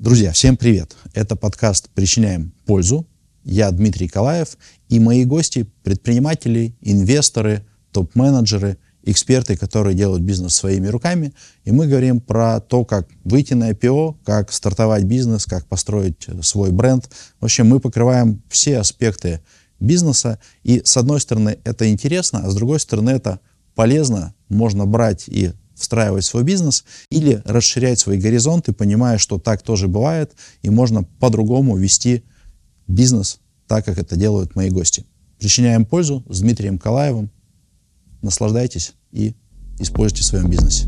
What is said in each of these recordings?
Друзья, всем привет! Это подкаст «Причиняем пользу». Я Дмитрий Калаев и мои гости – предприниматели, инвесторы, топ-менеджеры, эксперты, которые делают бизнес своими руками. И мы говорим про то, как выйти на IPO, как стартовать бизнес, как построить свой бренд. В общем, мы покрываем все аспекты бизнеса. И с одной стороны это интересно, а с другой стороны это полезно. Можно брать и встраивать свой бизнес или расширять свои горизонты, понимая, что так тоже бывает, и можно по-другому вести бизнес, так как это делают мои гости. Причиняем пользу с Дмитрием Калаевым. Наслаждайтесь и используйте в своем бизнесе.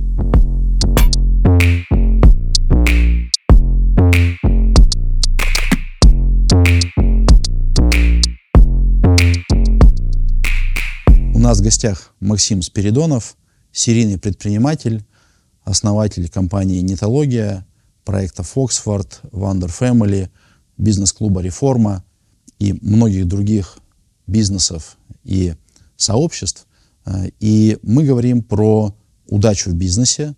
У нас в гостях Максим Спиридонов – серийный предприниматель, основатель компании «Нетология», проекта «Фоксфорд», «Вандер Family, бизнес-клуба «Реформа» и многих других бизнесов и сообществ. Э, и мы говорим про удачу в бизнесе,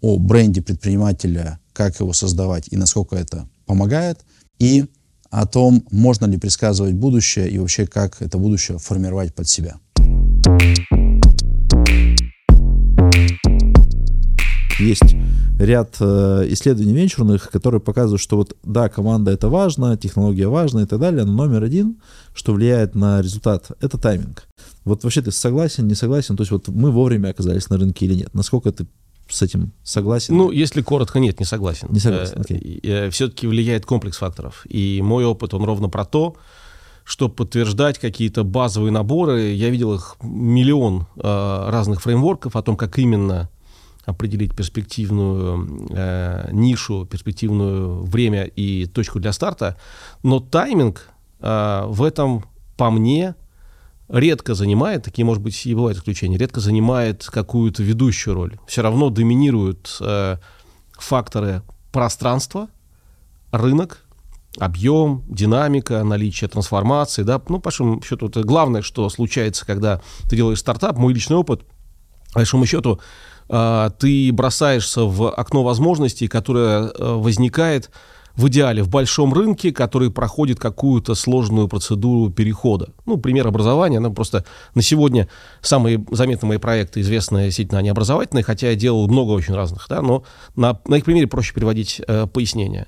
о бренде предпринимателя, как его создавать и насколько это помогает, и о том, можно ли предсказывать будущее и вообще как это будущее формировать под себя. Есть ряд э, исследований венчурных, которые показывают, что вот да, команда это важно, технология важна и так далее, но номер один, что влияет на результат, это тайминг. Вот вообще ты согласен, не согласен? То есть вот мы вовремя оказались на рынке или нет? Насколько ты с этим согласен? Ну, если коротко, нет, не согласен. Не согласен, э, окей. Okay. Все-таки влияет комплекс факторов. И мой опыт, он ровно про то, что подтверждать какие-то базовые наборы. Я видел их миллион э, разных фреймворков о том, как именно определить перспективную э, нишу, перспективную время и точку для старта, но тайминг э, в этом, по мне, редко занимает, такие, может быть, и бывают исключения, редко занимает какую-то ведущую роль. Все равно доминируют э, факторы пространства, рынок, объем, динамика, наличие трансформации, да, ну, по большому счету, это главное, что случается, когда ты делаешь стартап, мой личный опыт, по большому счету, ты бросаешься в окно возможностей, которое э, возникает в идеале в большом рынке, который проходит какую-то сложную процедуру перехода. Ну, пример образования, ну, просто на сегодня самые заметные мои проекты, известные сеть они образовательные, хотя я делал много очень разных, да, но на, на их примере проще приводить э, пояснения.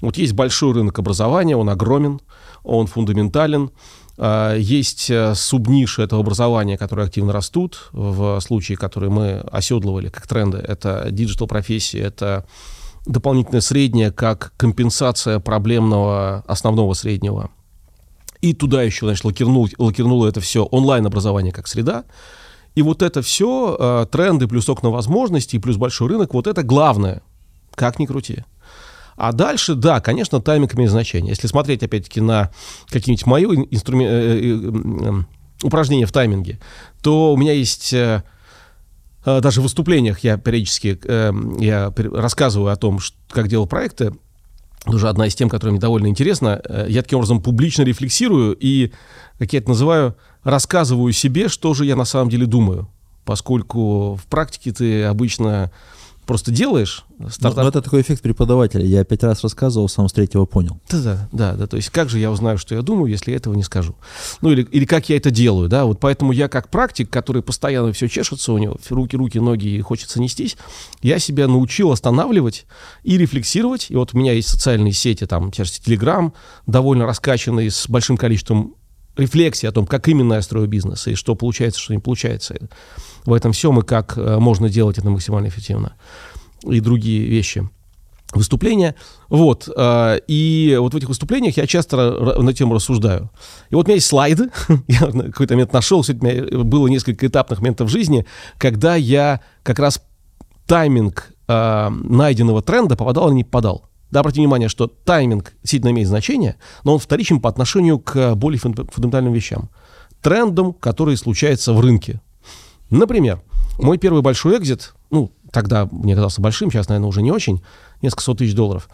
Вот есть большой рынок образования, он огромен, он фундаментален, а, есть э, субниши этого образования, которые активно растут. В случае, который мы оседлывали как тренды, это digital профессии, это дополнительное среднее как компенсация проблемного основного среднего. И туда еще, значит, лакирнул, лакирнуло это все онлайн-образование как среда. И вот это все, э, тренды плюс окна возможностей, плюс большой рынок, вот это главное, как ни крути. А дальше, да, конечно, тайминг имеет значение. Если смотреть, опять-таки, на какие-нибудь мои инструмен... Э, э, э, упражнения в тайминге, то у меня есть даже в выступлениях я периодически я рассказываю о том, как делал проекты. Уже одна из тем, которая мне довольно интересна. Я таким образом публично рефлексирую и, как я это называю, рассказываю себе, что же я на самом деле думаю. Поскольку в практике ты обычно просто делаешь стартап. Но, но это такой эффект преподавателя. Я пять раз рассказывал, сам с третьего понял. Да, да, да, да. То есть как же я узнаю, что я думаю, если я этого не скажу? Ну или, или как я это делаю, да? Вот поэтому я как практик, который постоянно все чешется у него, руки, руки, ноги, и хочется нестись, я себя научил останавливать и рефлексировать. И вот у меня есть социальные сети, там, Telegram, довольно раскачанные, с большим количеством рефлексии о том, как именно я строю бизнес, и что получается, что не получается в этом всем, и как э, можно делать это максимально эффективно, и другие вещи выступления. Вот. Э, и вот в этих выступлениях я часто на тему рассуждаю. И вот у меня есть слайды. я какой-то момент нашел. У меня было несколько этапных моментов в жизни, когда я как раз тайминг э, найденного тренда попадал или не попадал. Да, обратите внимание, что тайминг сильно имеет значение, но он вторичен по отношению к более фундаментальным вещам. Трендам, которые случаются в рынке. Например, мой первый большой экзит, ну, тогда мне казался большим, сейчас, наверное, уже не очень, несколько сот тысяч долларов,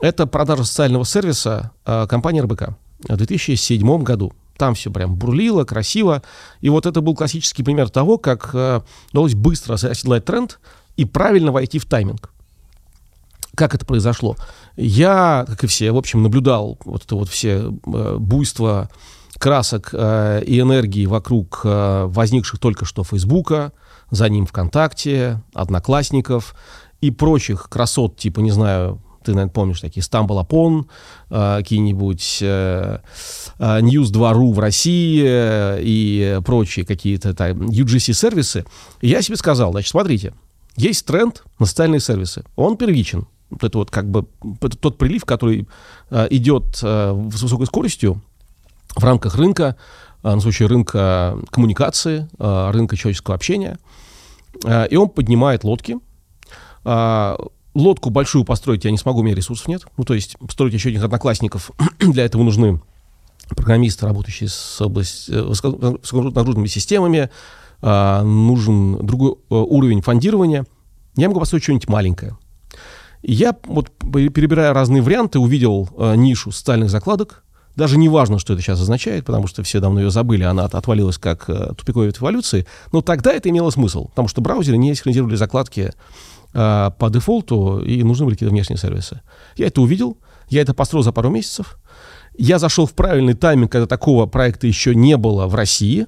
это продажа социального сервиса э, компании РБК в 2007 году. Там все прям бурлило, красиво. И вот это был классический пример того, как э, удалось быстро оседлать тренд и правильно войти в тайминг. Как это произошло? Я, как и все, в общем, наблюдал вот это вот все э, буйство красок э, и энергии вокруг э, возникших только что Фейсбука, за ним ВКонтакте, Одноклассников и прочих красот, типа, не знаю, ты, наверное, помнишь такие э, какие-нибудь э, э, News2.ru в России и прочие какие-то UGC-сервисы. Я себе сказал, значит, смотрите, есть тренд на социальные сервисы. Он первичен. Это вот как бы тот прилив, который э, идет э, с высокой скоростью в рамках рынка, э, на случай рынка коммуникации, рынка человеческого общения. И он поднимает лодки. Лодку большую построить я не смогу, у меня ресурсов нет. Ну, то есть строить еще одних одноклассников, для этого нужны программисты, работающие с областью, высоконагруженными системами, нужен другой уровень фондирования. Я могу построить что-нибудь маленькое. Я, вот перебирая разные варианты, увидел э, нишу социальных закладок. Даже не важно, что это сейчас означает, потому что все давно ее забыли, она отвалилась как э, тупиковая ветвь эволюции. Но тогда это имело смысл, потому что браузеры не синхронизировали закладки э, по дефолту, и нужны были какие-то внешние сервисы. Я это увидел, я это построил за пару месяцев. Я зашел в правильный тайминг, когда такого проекта еще не было в России.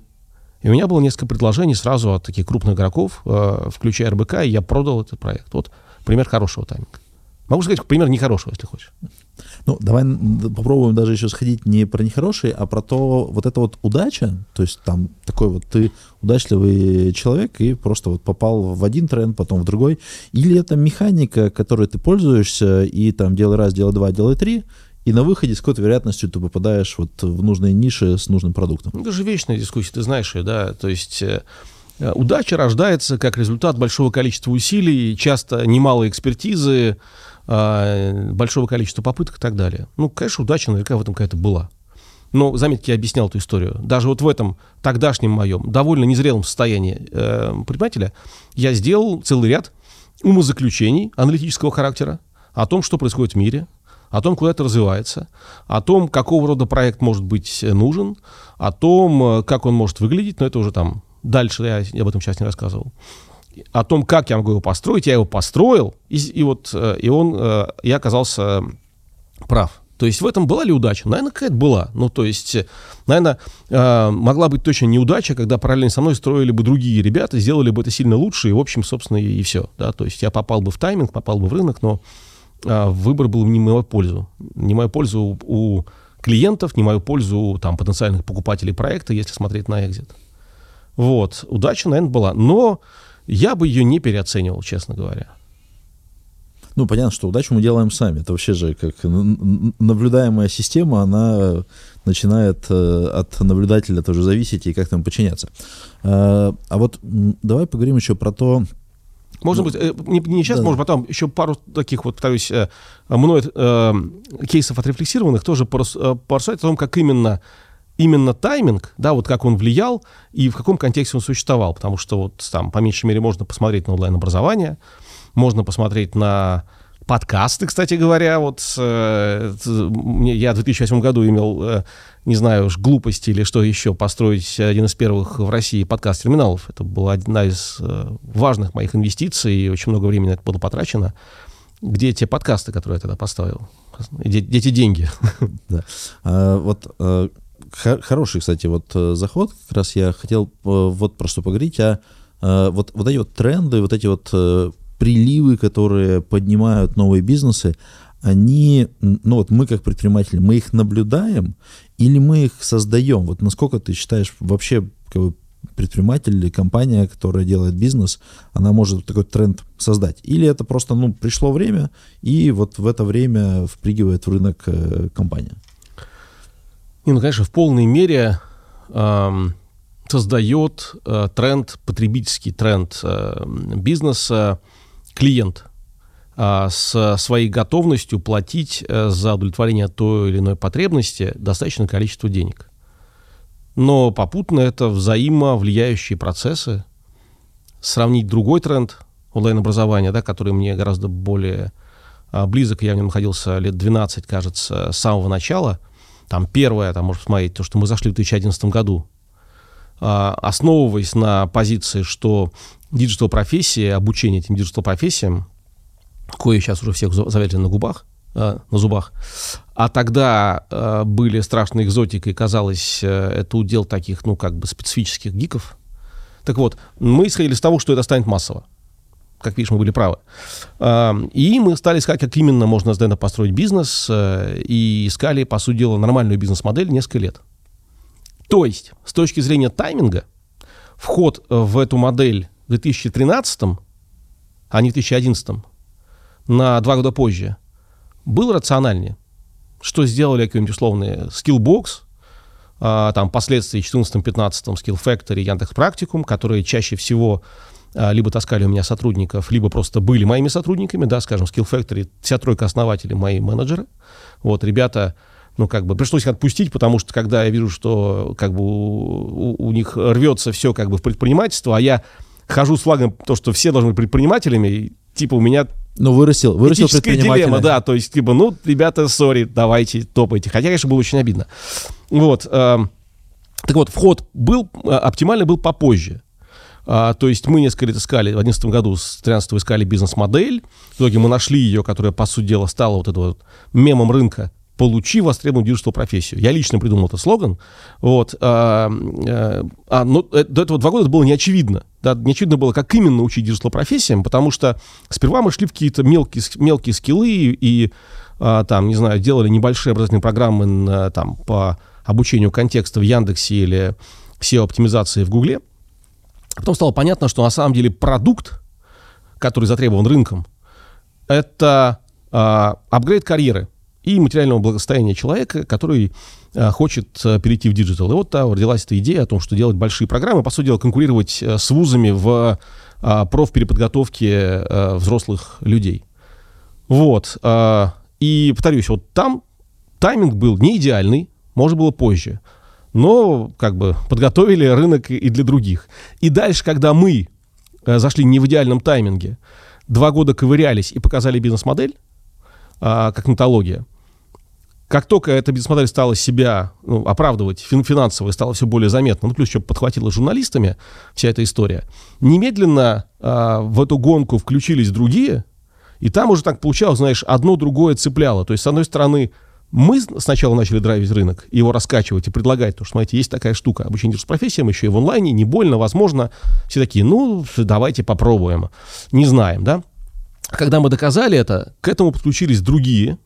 И у меня было несколько предложений сразу от таких крупных игроков, э, включая РБК, и я продал этот проект. Вот пример хорошего тайминга. Могу сказать пример нехорошего, если хочешь. Ну, давай попробуем даже еще сходить не про нехорошие, а про то, вот это вот удача, то есть там такой вот ты удачливый человек и просто вот попал в один тренд, потом в другой, или это механика, которой ты пользуешься, и там делай раз, делай два, делай три, и на выходе с какой-то вероятностью ты попадаешь вот в нужные ниши с нужным продуктом. Ну, это же вечная дискуссия, ты знаешь ее, да, то есть э, удача рождается как результат большого количества усилий, часто немалой экспертизы, э, большого количества попыток и так далее. Ну, конечно, удача наверняка в этом какая-то была. Но, заметьте, я объяснял эту историю. Даже вот в этом тогдашнем моем довольно незрелом состоянии э, предпринимателя я сделал целый ряд умозаключений аналитического характера о том, что происходит в мире, о том, куда это развивается, о том, какого рода проект может быть нужен, о том, э, как он может выглядеть, но это уже там дальше, я об этом сейчас не рассказывал. О том, как я могу его построить, я его построил, и, и вот э, и он, э, я оказался прав. То есть в этом была ли удача? Наверное, какая-то была. Ну, то есть, наверное, могла быть точно неудача, когда параллельно со мной строили бы другие ребята, сделали бы это сильно лучше, и, в общем, собственно, и, и все. Да? То есть я попал бы в тайминг, попал бы в рынок, но выбор был не мою пользу. Не мою пользу у клиентов, не мою пользу там, потенциальных покупателей проекта, если смотреть на экзит. Вот. Удача, наверное, была. Но я бы ее не переоценивал, честно говоря. Ну, понятно, что удачу мы делаем сами. Это вообще же как наблюдаемая система, она начинает э, от наблюдателя тоже зависеть и как-то ему подчиняться. А, а вот давай поговорим еще про то, может ну, быть, э, не, не сейчас, да. может, потом еще пару таких вот, повторюсь, э, мной э, кейсов отрефлексированных тоже э, порассуждать о том, как именно именно тайминг, да, вот как он влиял и в каком контексте он существовал, потому что вот там, по меньшей мере, можно посмотреть на онлайн-образование, можно посмотреть на подкасты, кстати говоря, вот э, я в 2008 году имел, э, не знаю уж, глупости или что еще, построить один из первых в России подкаст-терминалов. Это была одна из э, важных моих инвестиций, и очень много времени на это было потрачено. Где те подкасты, которые я тогда поставил? Где, где те деньги? Да. А, вот а, хороший, кстати, вот э, заход. Как раз я хотел э, вот про что поговорить. А, а вот, вот эти вот тренды, вот эти вот приливы, которые поднимают новые бизнесы, они, ну вот мы как предприниматели, мы их наблюдаем или мы их создаем? Вот насколько ты считаешь вообще как бы, предприниматель или компания, которая делает бизнес, она может такой тренд создать? Или это просто, ну, пришло время, и вот в это время впрыгивает в рынок э, компания? Не, ну, конечно, в полной мере эм, создает э, тренд, потребительский тренд э, бизнеса, клиент а, с своей готовностью платить э, за удовлетворение той или иной потребности достаточное количество денег. Но попутно это взаимовлияющие процессы. Сравнить другой тренд онлайн-образования, да, который мне гораздо более а, близок, я в нем находился лет 12, кажется, с самого начала. Там первое, там, можно посмотреть, то, что мы зашли в 2011 году, а, основываясь на позиции, что digital профессии, обучение этим digital профессиям кое сейчас уже всех завязаны на губах, э, на зубах. А тогда э, были страшные экзотики, и казалось, э, это удел таких, ну, как бы специфических гиков. Так вот, мы исходили из того, что это станет массово. Как видишь, мы были правы. И мы стали искать, как именно можно с Дэна построить бизнес, э, и искали, по сути дела, нормальную бизнес-модель несколько лет. То есть, с точки зрения тайминга, вход в эту модель в 2013, а не в 2011, на два года позже, был рациональнее. Что сделали какие-нибудь условные Skillbox, а, там последствия 14-15 Skill Factory, Яндекс Практикум, которые чаще всего либо таскали у меня сотрудников, либо просто были моими сотрудниками, да, скажем, Skill Factory, вся тройка основателей мои менеджеры. Вот, ребята, ну, как бы, пришлось их отпустить, потому что, когда я вижу, что, как бы, у, у них рвется все, как бы, в предпринимательство, а я хожу с флагом то, что все должны быть предпринимателями, типа, у меня ну, вырастил, вырастил предпринимателя. дилемма, да, то есть, типа, ну, ребята, sorry, давайте, топайте. Хотя, конечно, было очень обидно. Вот. Э, так вот, вход был, э, оптимальный был попозже. А, то есть мы несколько лет искали, в 2011 году, с 2013 искали бизнес-модель. В итоге мы нашли ее, которая, по сути дела, стала вот этого вот мемом рынка получи востребованную digital профессию. Я лично придумал этот слоган. Вот. А, а, а, но э, до этого два года это было неочевидно. Да, не очевидно было, как именно учить digital профессиям, потому что сперва мы шли в какие-то мелкие, мелкие скиллы и, а, там, не знаю, делали небольшие образовательные программы на, там, по обучению контекста в Яндексе или SEO-оптимизации в Гугле. Потом стало понятно, что на самом деле продукт, который затребован рынком, это а, апгрейд карьеры и материального благосостояния человека, который а, хочет а, перейти в digital. И вот там родилась эта идея о том, что делать большие программы, по сути дела, конкурировать с вузами в профпереподготовке взрослых людей. Вот. И, повторюсь, вот там тайминг был не идеальный, может, было позже. Но, как бы, подготовили рынок и для других. И дальше, когда мы а, зашли не в идеальном тайминге, два года ковырялись и показали бизнес-модель, а, как нотология, как только эта бизнес-модель стала себя ну, оправдывать финансово и стала все более заметна, ну, плюс еще подхватила журналистами вся эта история, немедленно э, в эту гонку включились другие, и там уже так получалось, знаешь, одно другое цепляло. То есть, с одной стороны, мы сначала начали драйвить рынок, его раскачивать и предлагать, потому что, смотрите, есть такая штука, обучение с профессиям, еще и в онлайне, не больно, возможно. Все такие, ну, давайте попробуем. Не знаем, да? Когда мы доказали это, к этому подключились другие,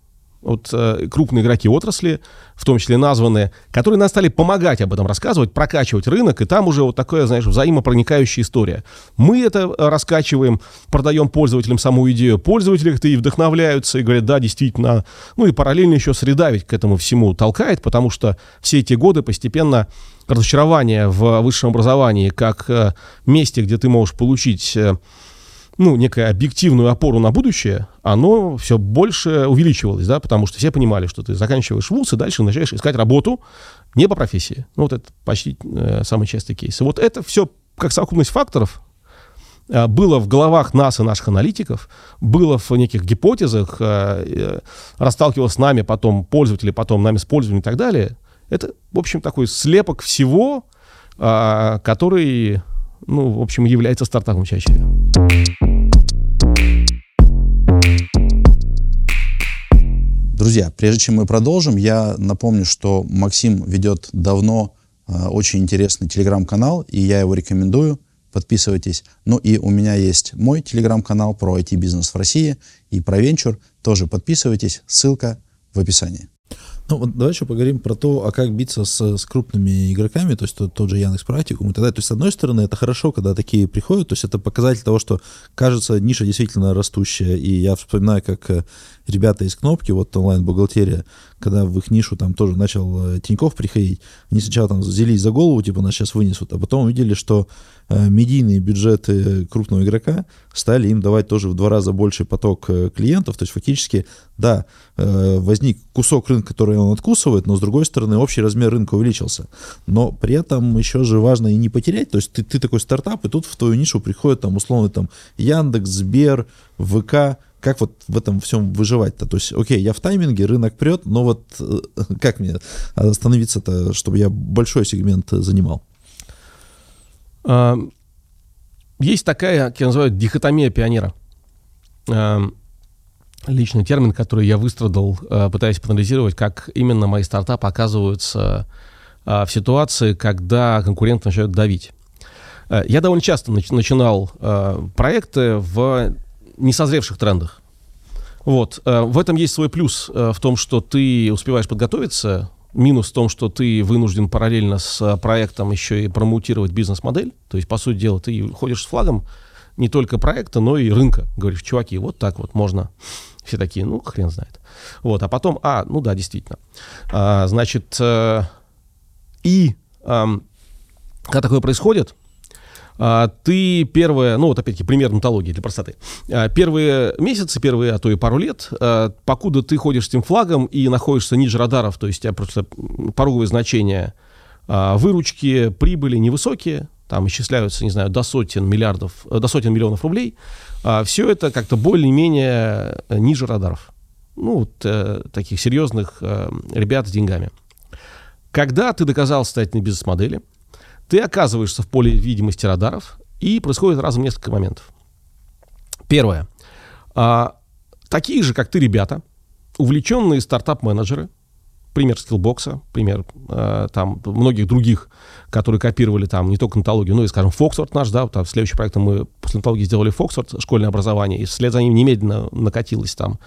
вот э, крупные игроки отрасли, в том числе названные, которые нас стали помогать об этом рассказывать, прокачивать рынок, и там уже вот такая, знаешь, взаимопроникающая история. Мы это э, раскачиваем, продаем пользователям саму идею, пользователи как-то и вдохновляются, и говорят, да, действительно, ну и параллельно еще среда ведь к этому всему толкает, потому что все эти годы постепенно разочарование в высшем образовании как э, месте, где ты можешь получить э, ну, некую объективную опору на будущее, оно все больше увеличивалось, да, потому что все понимали, что ты заканчиваешь вуз и дальше начинаешь искать работу не по профессии. Ну, вот это почти э, самый частый кейс. Вот это все как совокупность факторов э, было в головах нас и наших аналитиков, было в неких гипотезах, э, э, расталкивалось с нами потом пользователи, потом нами с пользователями и так далее. Это, в общем, такой слепок всего, э, который ну, в общем, является стартапом чаще. Друзья, прежде чем мы продолжим, я напомню, что Максим ведет давно э, очень интересный телеграм-канал, и я его рекомендую. Подписывайтесь. Ну и у меня есть мой телеграм-канал про IT-бизнес в России и про венчур. Тоже подписывайтесь. Ссылка в описании. Ну, вот давай еще поговорим про то, а как биться с, с крупными игроками, то есть тот, тот же Яндекс Практикум и так далее. То есть, с одной стороны, это хорошо, когда такие приходят, то есть это показатель того, что, кажется, ниша действительно растущая, и я вспоминаю, как э, ребята из Кнопки, вот онлайн-бухгалтерия, когда в их нишу там тоже начал э, Тиньков приходить, они сначала там взялись за голову, типа нас сейчас вынесут, а потом увидели, что медийные бюджеты крупного игрока стали им давать тоже в два раза больший поток э, клиентов, то есть фактически, да, э, возник кусок рынка, который он откусывает, но с другой стороны общий размер рынка увеличился. Но при этом еще же важно и не потерять, то есть ты, ты такой стартап, и тут в твою нишу приходит там условно там Яндекс, Сбер, ВК, как вот в этом всем выживать-то? То есть, окей, я в тайминге, рынок прет, но вот э, как мне остановиться-то, чтобы я большой сегмент занимал? Есть такая, как я называю, дихотомия пионера. личный термин, который я выстрадал, э, пытаясь проанализировать, как именно мои стартапы оказываются э, в ситуации, когда конкуренты начинают давить. Э, я довольно часто начинал проекты в несозревших трендах. Вот. В этом есть свой плюс в том, что ты успеваешь подготовиться, минус в том, что ты вынужден параллельно с проектом еще и промоутировать бизнес-модель. То есть, по сути дела, ты ходишь с флагом не только проекта, но и рынка. Говоришь, чуваки, вот так вот можно все такие, ну, хрен знает. Вот, а потом, а, ну да, действительно. А, значит, э, и э, когда такое происходит, а, ты первые, ну вот опять-таки пример нотологии для простоты, а, первые месяцы, первые, а то и пару лет, а, покуда ты ходишь с этим флагом и находишься ниже радаров, то есть у тебя просто пороговые значения а, выручки, прибыли невысокие, там исчисляются, не знаю, до сотен миллиардов, э, до сотен миллионов рублей, а, все это как-то более-менее э, ниже радаров. Ну, вот э, таких серьезных ребят с деньгами. Когда ты доказал состоятельной бизнес-модели, ты оказываешься в поле видимости радаров, и происходит разом несколько моментов. Первое. А, такие же, как ты, ребята, увлеченные стартап-менеджеры, пример скиллбокса, пример э, там многих других, которые копировали там не только нотологию, но и, скажем, Фоксфорд наш, да, там следующий проект мы после нотологии сделали Фоксфорд, школьное образование, и вслед за ним немедленно накатилось там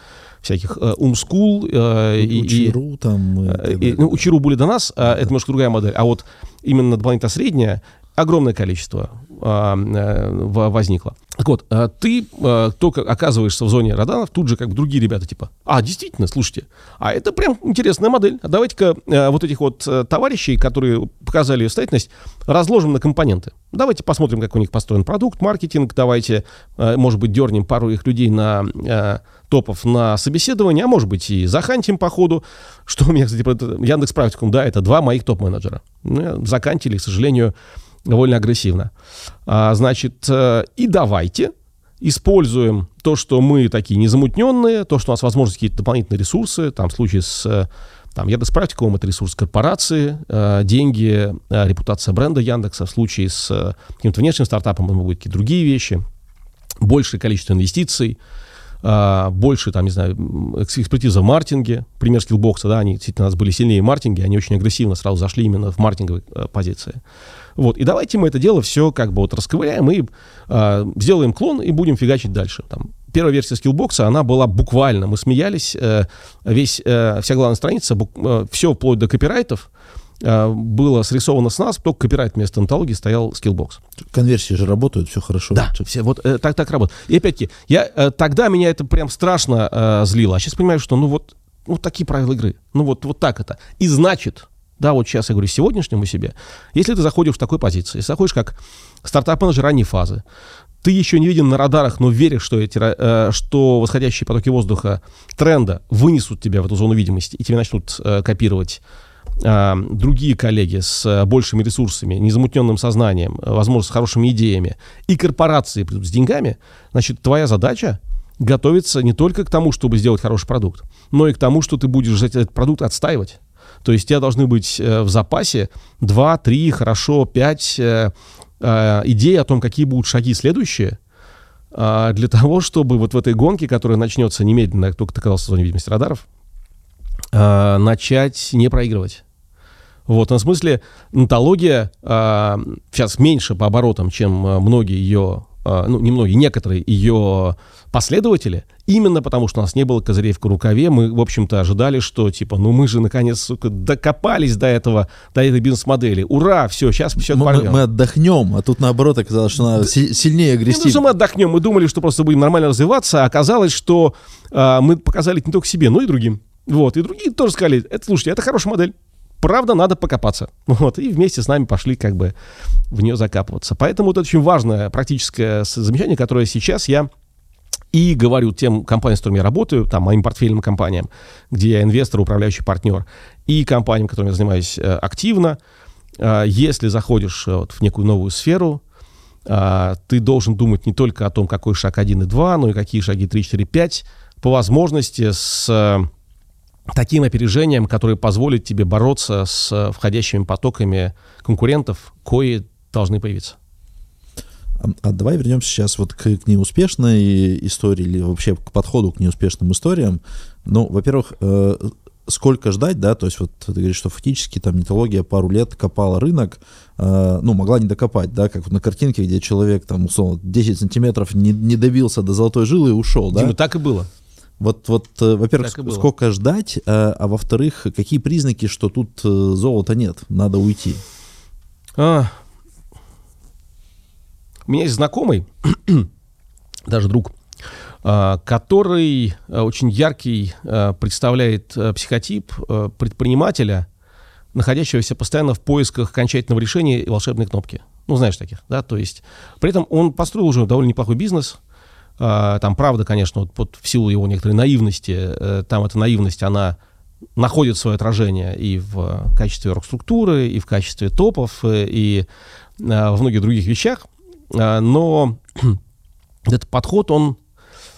всяких э, Умскул э, и... Учиру там... Э, и, ну, Учиру были до нас, а это немножко другая модель, а вот именно дополнительно средняя, огромное количество а, э, возникло. Так вот, а ты э, только оказываешься в зоне радаров, тут же как бы другие ребята типа, а, действительно, слушайте, а это прям интересная модель. А давайте-ка э, вот этих вот товарищей, которые показали ее состоятельность, разложим на компоненты. Давайте посмотрим, как у них построен продукт, маркетинг, давайте, может быть, дернем пару их людей на топов на собеседование, а может быть и захантим по ходу. Что у меня, кстати, Яндекс Практикум, да, это два моих топ-менеджера. Ну, закантили, к сожалению, довольно агрессивно. А, значит, э, и давайте используем то, что мы такие незамутненные, то, что у нас возможны какие-то дополнительные ресурсы, там в случае с э, там, Яндекс Практикум это ресурс корпорации, э, деньги, э, репутация бренда Яндекса. В случае с э, каким-то внешним стартапом могут быть какие-то другие вещи. Большее количество инвестиций, э, больше, там, не знаю, экспертиза в маркетинге. Пример Skillbox 'а, да, они действительно у нас были сильнее в маркетинге, они очень агрессивно сразу зашли именно в маркетинговые э, позиции. Вот, и давайте мы это дело все как бы вот расковыряем и э, сделаем клон и будем фигачить дальше. Там, первая версия Skillbox 'а, она была буквально, мы смеялись, э, весь, э, вся главная страница, бук, э, все вплоть до копирайтов, было срисовано с нас, только копирайт вместо Нетологии стоял Skillbox. Конверсии же работают, все хорошо. Да, все, вот э, так, так работает. И опять-таки, я, э, тогда меня это прям страшно э, злило, а сейчас понимаю, что ну вот, ну такие правила игры, ну вот, вот так это. И значит, да, вот сейчас я говорю сегодняшнему себе, если ты заходишь в такой позиции, если заходишь как стартап-менеджер ранней фазы, ты еще не виден на радарах, но веришь, что, эти, э, что восходящие потоки воздуха тренда вынесут тебя в эту зону видимости, и тебе начнут э, копировать другие коллеги с э, большими ресурсами, незамутненным сознанием, э, возможно, с хорошими идеями, и корпорации придут с деньгами, значит, твоя задача готовиться не только к тому, чтобы сделать хороший продукт, но и к тому, что ты будешь этот продукт отстаивать. То есть у тебя должны быть э, в запасе 2, 3, хорошо, 5 э, э, идей о том, какие будут шаги следующие, э, для того, чтобы вот в этой гонке, которая начнется немедленно, как только ты оказался в зоне видимости радаров, э, начать не проигрывать. Вот, на смысле, нотология э, сейчас меньше по оборотам, чем э, многие ее, э, ну, не многие, некоторые ее последователи, именно потому что у нас не было козырей в рукаве, мы, в общем-то, ожидали, что, типа, ну мы же, наконец, сука, докопались до этого, до этой бизнес-модели. Ура, все, сейчас все мы, мы, мы отдохнем, а тут, наоборот, оказалось, что надо да. сильнее грести. Не, ну, мы отдохнем, мы думали, что просто будем нормально развиваться, а оказалось, что а, мы показали не только себе, но и другим. Вот, и другие тоже сказали, это, слушайте, это хорошая модель. Правда, надо покопаться. Вот, и вместе с нами пошли как бы в нее закапываться. Поэтому это очень важное практическое замечание, которое сейчас я и говорю тем компаниям, с которыми я работаю, там, моим портфельным компаниям, где я инвестор, управляющий партнер, и компаниям, которыми я занимаюсь э, активно, э, если заходишь э, вот, в некую новую сферу, ты должен думать не только о том, какой шаг 1 и 2, но и какие шаги 3, 4, 5, по возможности с таким опережением, которое позволит тебе бороться с входящими потоками конкурентов, кои должны появиться. А, а давай вернемся сейчас вот к, к неуспешной истории или вообще к подходу к неуспешным историям. Ну, во-первых, э, сколько ждать, да, то есть вот ты говоришь, что фактически там нетология пару лет копала рынок, э, ну, могла не докопать, да, как вот на картинке, где человек там, условно, 10 сантиметров не, не добился до золотой жилы и ушел, да? Дима, так и было. Вот, вот э, во-первых, сколько ждать, а, а во-вторых, какие признаки, что тут э, золота нет, надо уйти? А, у меня есть знакомый, даже друг, а, который а, очень яркий представляет психотип предпринимателя, находящегося постоянно в поисках окончательного решения и волшебной кнопки. Ну, знаешь таких, да, то есть при этом он построил уже довольно неплохой бизнес, там, правда, конечно, вот, вот в силу его некоторой наивности, э, там эта наивность, она находит свое отражение и в качестве оргструктуры, и в качестве топов, э, и во многих других вещах, но этот подход, он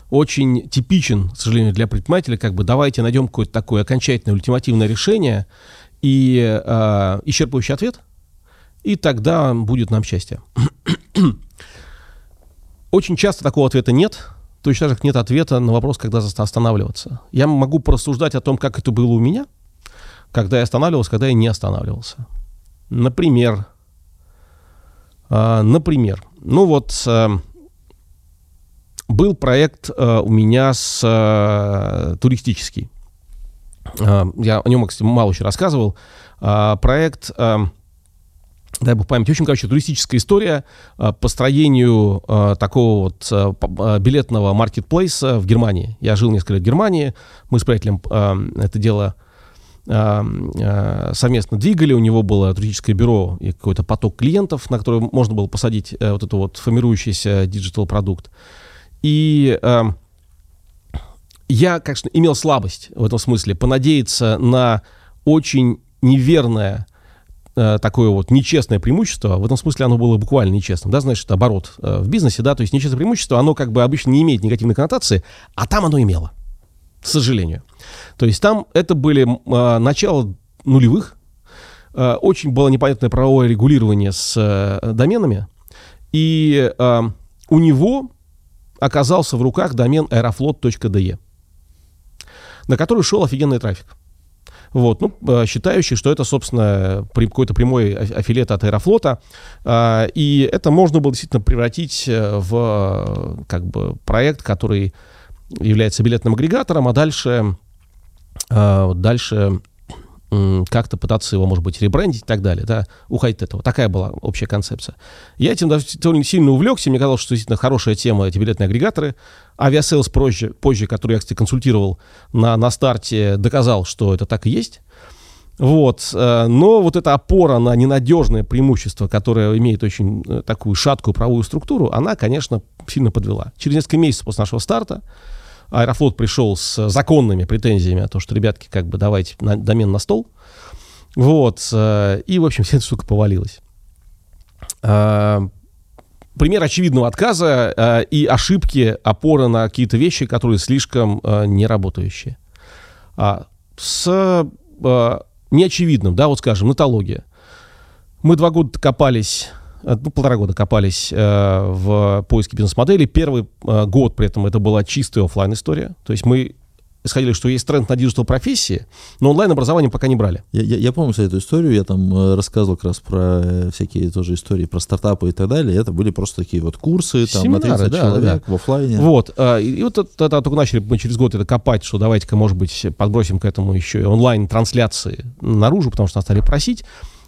очень типичен, к сожалению, для предпринимателя, как бы давайте найдем какое-то такое окончательное, ультимативное решение и э, исчерпывающий ответ, и тогда будет нам счастье. очень часто такого ответа нет, точно так же, как нет ответа на вопрос, когда останавливаться. Я могу порассуждать о том, как это было у меня, когда я останавливался, когда я не останавливался. Например, э, например, ну вот... Э, был проект э, у меня с э, туристический. Э, я о нем, кстати, мало еще рассказывал. Э, проект, э, дай бог память, очень, короче, туристическая история э, по строению э, такого вот э, э билетного маркетплейса в Германии. Я жил несколько лет в Германии, мы с приятелем э, это дело э, э, совместно двигали, у него было туристическое бюро и какой-то поток клиентов, на который можно было посадить вот этот вот формирующийся digital продукт. И э, я, конечно, имел слабость в этом смысле понадеяться на очень неверное э, такое вот нечестное преимущество, в этом смысле оно было буквально нечестным, да, значит, оборот э, в бизнесе, да, то есть нечестное преимущество, оно как бы обычно не имеет негативной коннотации, а там оно имело, к сожалению. То есть там это были э, начало нулевых, э, очень было непонятное правовое регулирование с э, доменами, и э, у него оказался в руках домен aeroflot.de, на который шел офигенный трафик. Вот, ну, э, считающий, что это, собственно, какой-то прямой аффилиат от Аэрофлота. А, и это можно было действительно превратить э, в как бы, проект, который является билетным агрегатором, а дальше, а, дальше как-то пытаться его, может быть, ребрендить и так далее, да, уходить от этого. Такая была общая концепция. Я этим довольно сильно увлекся, мне казалось, что действительно хорошая тема эти билетные агрегаторы. Aviasales позже, позже, который я, кстати, консультировал на, на старте, доказал, что это так и есть. Вот. Э, но вот эта опора на ненадежное преимущество, которое имеет очень э, такую шаткую правовую структуру, она, конечно, сильно подвела. Через несколько месяцев после нашего старта Аэрофлот пришел с законными претензиями о том, что, ребятки, как бы давайте на, домен на стол. Вот. Э, и, в общем, вся эта штука повалилась. А, пример очевидного отказа э, и ошибки опоры на какие-то вещи, которые слишком э, неработающие. А, с неочевидным, да, вот скажем, нотология. Мы два года копались Э, ну, полтора года копались э, в поиске бизнес-модели. Первый э, год при этом это была чистая офлайн история То есть мы исходили, что есть тренд на digital профессии, но онлайн-образование пока не брали. Я, я, я помню, кстати, эту историю, я там э, рассказывал как раз про э, всякие тоже истории про стартапы и так далее. Это были просто такие вот курсы, там, Семинары, на 30 да, человек да. в офлайне. Вот, э, и вот это, это только начали мы через год это копать, что давайте-ка, может быть, подбросим к этому еще и онлайн-трансляции наружу, потому что нас стали просить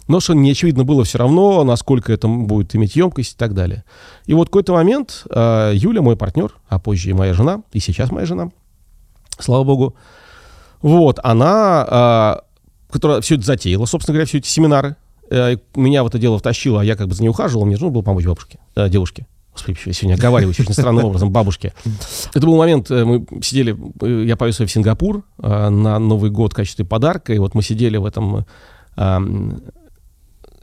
но что не очевидно было все равно, насколько это будет иметь емкость и так далее. И вот в какой-то момент э, Юля, мой партнер, а позже и моя жена, и сейчас моя жена, слава богу, вот, она, э, которая все это затеяла, собственно говоря, все эти семинары, э, меня в это дело втащила, а я как бы за ней ухаживал, мне нужно было помочь бабушке, э, девушке. Господи, я сегодня оговариваюсь очень странным образом, бабушке. Это был момент, э, мы сидели, я повез ее в Сингапур на Новый год в качестве подарка, и вот мы сидели в этом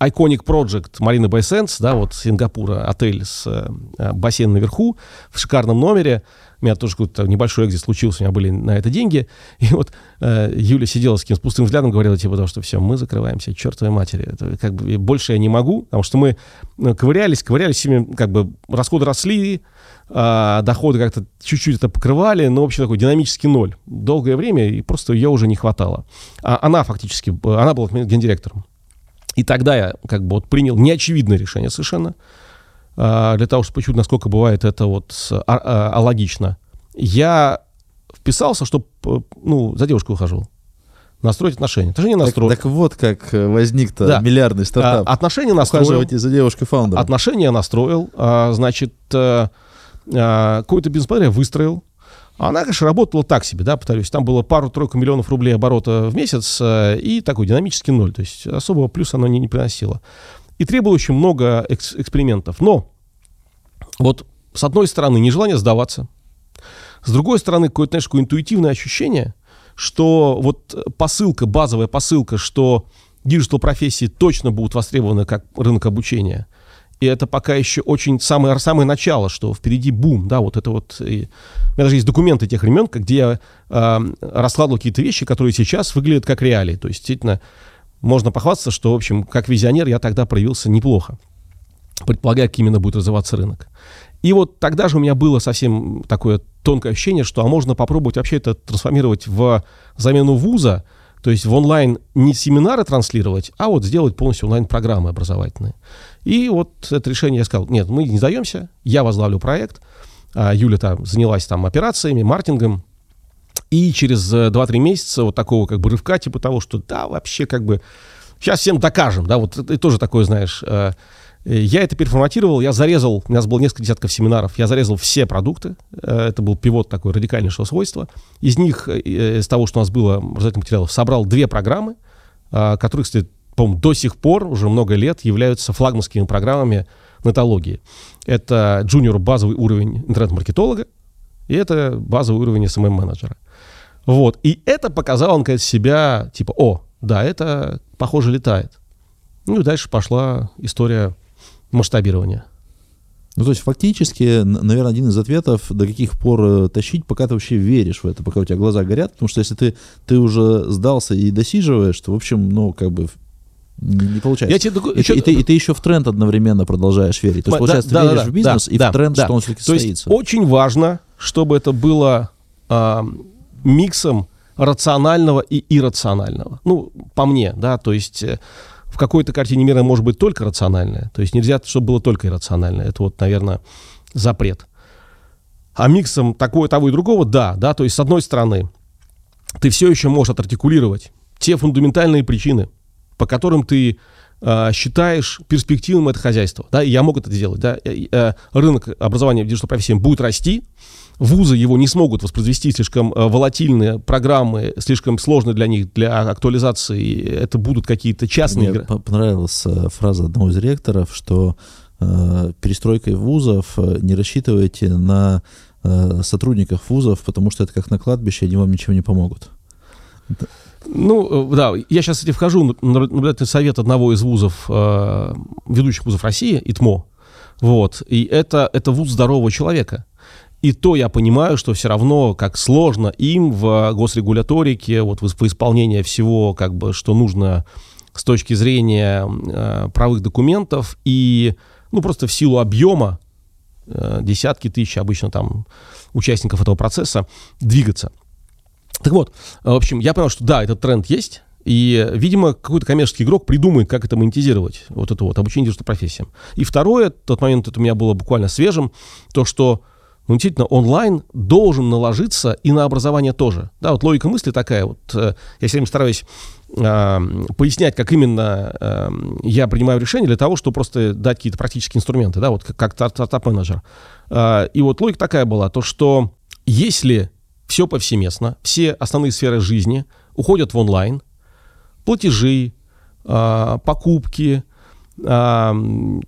Iconic Project Bay Sands, да, вот Сингапура, отель с э, бассейном наверху, в шикарном номере. У меня тоже какой-то небольшой экзит случился, у меня были на это деньги. И вот э, Юля сидела с каким-то пустым взглядом, говорила, типа, потому что все, мы закрываемся, чертовой матери. Это, как бы, больше я не могу, потому что мы э, ковырялись, ковырялись, как бы расходы росли, а, доходы как-то чуть-чуть это покрывали, но, в общем, такой динамический ноль. Долгое время, и просто ее уже не хватало. А она фактически, она была гендиректором. И тогда я как бы вот принял неочевидное решение совершенно, а, для того, чтобы почувствовать, насколько бывает это вот а, а, алогично. Я вписался, чтобы, ну, за девушку выхожу. Настроить отношения. Отношения настроил. Так, так вот как э, возник-то да. миллиардный стартап. А, отношения настроил. Ухаживайте за девушкой фаундера. Отношения настроил. А, значит, а, какой-то бизнес-модель выстроил. Она, конечно, работала так себе, да, повторюсь. Там было пару-тройку миллионов рублей оборота в месяц э, и такой динамический ноль. То есть особого плюса оно не, не приносило. И требовало очень много экс- экспериментов. Но вот с одной стороны нежелание сдаваться, с другой стороны какое-то, знаешь, какое интуитивное ощущение, что вот посылка, базовая посылка, что digital профессии точно будут востребованы как рынок обучения – и это пока еще очень самое, самое начало, что впереди бум, да, вот это вот. И, у меня даже есть документы тех времен, где я э, раскладывал какие-то вещи, которые сейчас выглядят как реалии. То есть, действительно, можно похвастаться, что, в общем, как визионер я тогда проявился неплохо, предполагая, как именно будет развиваться рынок. И вот тогда же у меня было совсем такое тонкое ощущение, что а можно попробовать вообще это трансформировать в замену вуза, то есть в онлайн не семинары транслировать, а вот сделать полностью онлайн-программы образовательные. И вот это решение я сказал, нет, мы не сдаемся, я возглавлю проект. А Юля там занялась там операциями, маркетингом. И через 2-3 э, месяца вот такого как бы рывка, типа того, что да, вообще как бы сейчас всем докажем, да, вот это тоже такое, знаешь, э, я это переформатировал, я зарезал, у нас было несколько десятков семинаров, я зарезал все продукты, э, это был пивот такой радикальнейшего свойства. Из них, из того, что у нас было образовательных материалов, собрал две программы, которые, кстати, по-моему, до сих пор, уже много лет, являются флагманскими программами нетологии. Это джуниор базовый уровень интернет-маркетолога, и это базовый уровень SMM-менеджера. Вот. И это показало, он, конечно, себя, типа, о, да, это, похоже, летает. Ну и дальше пошла история масштабирования. Ну, то есть, фактически, наверное, один из ответов, до каких пор э, тащить, пока ты вообще веришь в это, пока у тебя глаза горят, потому что если ты, ты уже сдался и досиживаешь, то, в общем, ну, как бы не, получается. Я тебе, и, еще... и, ты, и ты еще в тренд одновременно продолжаешь верить. То есть, получается, да, ты веришь да, в бизнес да, и да, в тренд, да. что он все-таки То состоится. есть очень важно, чтобы это было э, миксом рационального и иррационального. Ну, по мне, да, то есть э, в какой-то картине мира может быть только рациональное. То есть нельзя, чтобы было только иррациональное. Это вот, наверное, запрет. А миксом такого, того и другого, да, да, то есть с одной стороны, ты все еще можешь отартикулировать те фундаментальные причины, по которым ты считаешь перспективным это хозяйство. Да, и я могу это сделать. Да. Э, рынок образования в digital профессиям будет расти, вузы его не смогут воспроизвести слишком э, волатильные программы, слишком сложные для них, для актуализации. Это будут какие-то частные... Мне понравилась э, фраза одного из ректоров, что э, перестройкой вузов э, не рассчитывайте на э, сотрудников вузов, потому что это как на кладбище, они вам ничем не помогут. Ну, э, да, я сейчас, кстати, вхожу на наблюдательный совет одного из вузов, э, ведущих вузов России, ИТМО. Вот. И это, это вуз здорового человека. И то я понимаю, что все равно, как сложно им в госрегуляторике, вот в исполнении всего, как бы, что нужно с точки зрения э, правых документов и, ну, просто в силу объема, э, десятки тысяч обычно там участников этого процесса, двигаться. Так вот, в общем, я понял, что да, этот тренд есть, и, видимо, какой-то коммерческий игрок придумает, как это монетизировать, вот это вот, обучение профессиям. И второе, тот момент, это у меня было буквально свежим, то, что ну, действительно, онлайн должен наложиться и на образование тоже. Да, вот логика мысли такая, вот э, я все время стараюсь э, пояснять, как именно э, я принимаю решение для того, чтобы просто дать какие-то практические инструменты, да, вот как, как стартап-менеджер. Э, и вот логика такая была, то, что если все повсеместно, все основные сферы жизни уходят в онлайн, платежи, э, покупки, э,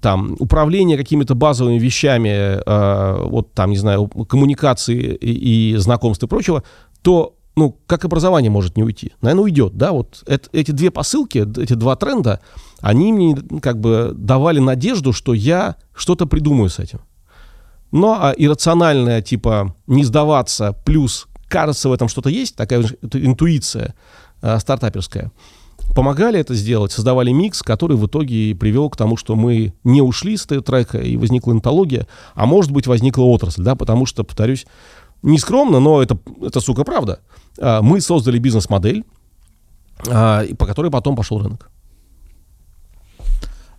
там, управление какими-то базовыми вещами, э, вот там, не знаю, коммуникации и, и знакомств и прочего, то ну, как образование может не уйти? Наверное, уйдет, да, вот это, эти две посылки, эти два тренда, они мне как бы давали надежду, что я что-то придумаю с этим. Но а иррациональное, типа, не сдаваться, плюс кажется в этом что-то есть, такая интуиция э, стартаперская, помогали это сделать, создавали микс, который в итоге привел к тому, что мы не ушли с трека, и возникла энтология, а может быть возникла отрасль, да, потому что, повторюсь, не скромно, но это, это сука, правда. А, мы создали бизнес-модель, а, по которой потом пошел рынок.